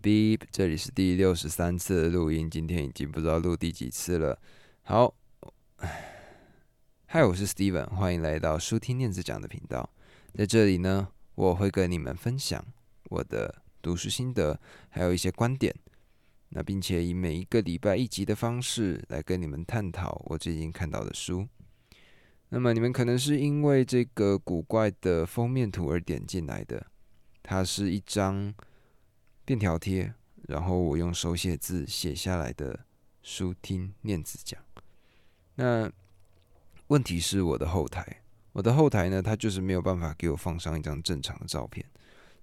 Beep，这里是第六十三次录音，今天已经不知道录第几次了。好，嗨，我是 Steven，欢迎来到书听念子讲的频道。在这里呢，我会跟你们分享我的读书心得，还有一些观点。那并且以每一个礼拜一集的方式来跟你们探讨我最近看到的书。那么你们可能是因为这个古怪的封面图而点进来的，它是一张便条贴，然后我用手写字写下来的书听念子讲。那问题是我的后台，我的后台呢，它就是没有办法给我放上一张正常的照片，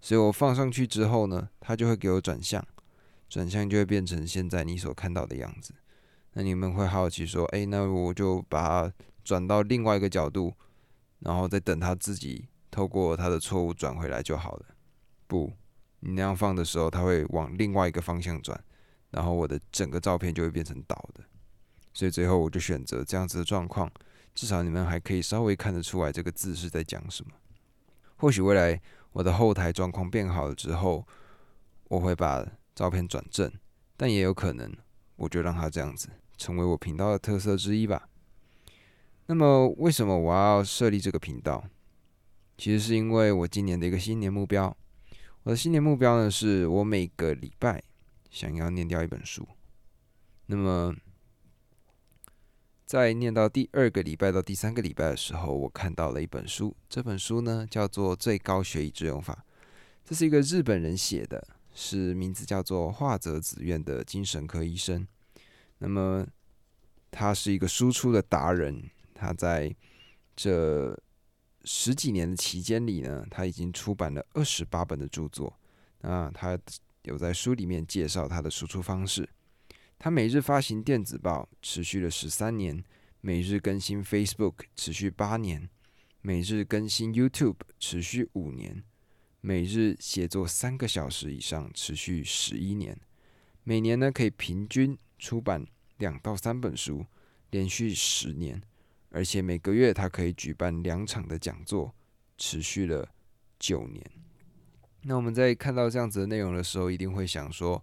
所以我放上去之后呢，它就会给我转向。转向就会变成现在你所看到的样子。那你们会好奇说：“哎，那我就把它转到另外一个角度，然后再等它自己透过它的错误转回来就好了。”不，你那样放的时候，它会往另外一个方向转，然后我的整个照片就会变成倒的。所以最后我就选择这样子的状况，至少你们还可以稍微看得出来这个字是在讲什么。或许未来我的后台状况变好了之后，我会把。照片转正，但也有可能，我就让它这样子成为我频道的特色之一吧。那么，为什么我要设立这个频道？其实是因为我今年的一个新年目标。我的新年目标呢，是我每个礼拜想要念掉一本书。那么，在念到第二个礼拜到第三个礼拜的时候，我看到了一本书。这本书呢，叫做《最高学以致用法》，这是一个日本人写的。是名字叫做华泽子院的精神科医生。那么，他是一个输出的达人。他在这十几年的期间里呢，他已经出版了二十八本的著作。那他有在书里面介绍他的输出方式。他每日发行电子报，持续了十三年；每日更新 Facebook，持续八年；每日更新 YouTube，持续五年。每日写作三个小时以上，持续十一年。每年呢，可以平均出版两到三本书，连续十年。而且每个月他可以举办两场的讲座，持续了九年。那我们在看到这样子的内容的时候，一定会想说：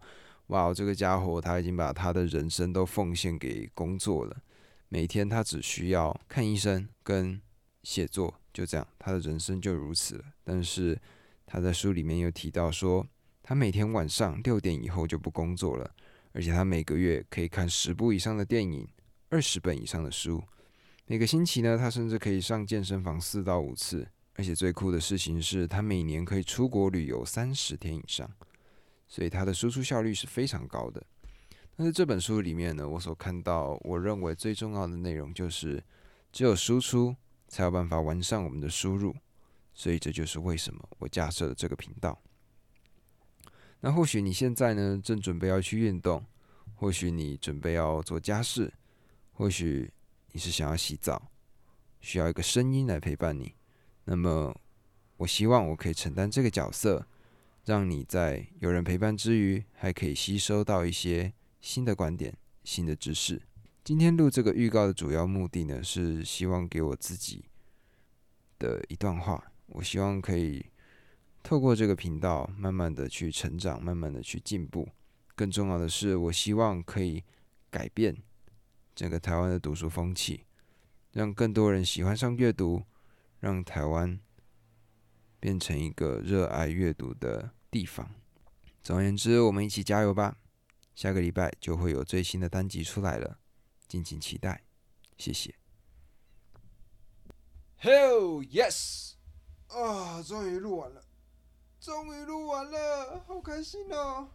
哇，这个家伙他已经把他的人生都奉献给工作了。每天他只需要看医生跟写作，就这样，他的人生就如此了。但是他在书里面有提到说，他每天晚上六点以后就不工作了，而且他每个月可以看十部以上的电影，二十本以上的书。每个星期呢，他甚至可以上健身房四到五次。而且最酷的事情是他每年可以出国旅游三十天以上，所以他的输出效率是非常高的。但是这本书里面呢，我所看到我认为最重要的内容就是，只有输出才有办法完善我们的输入。所以这就是为什么我架设了这个频道。那或许你现在呢正准备要去运动，或许你准备要做家事，或许你是想要洗澡，需要一个声音来陪伴你。那么，我希望我可以承担这个角色，让你在有人陪伴之余，还可以吸收到一些新的观点、新的知识。今天录这个预告的主要目的呢，是希望给我自己的一段话。我希望可以透过这个频道，慢慢的去成长，慢慢的去进步。更重要的是，我希望可以改变整个台湾的读书风气，让更多人喜欢上阅读，让台湾变成一个热爱阅读的地方。总而言之，我们一起加油吧！下个礼拜就会有最新的单集出来了，敬请期待。谢谢。Hell yes！啊，终于录完了，终于录完了，好开心哦！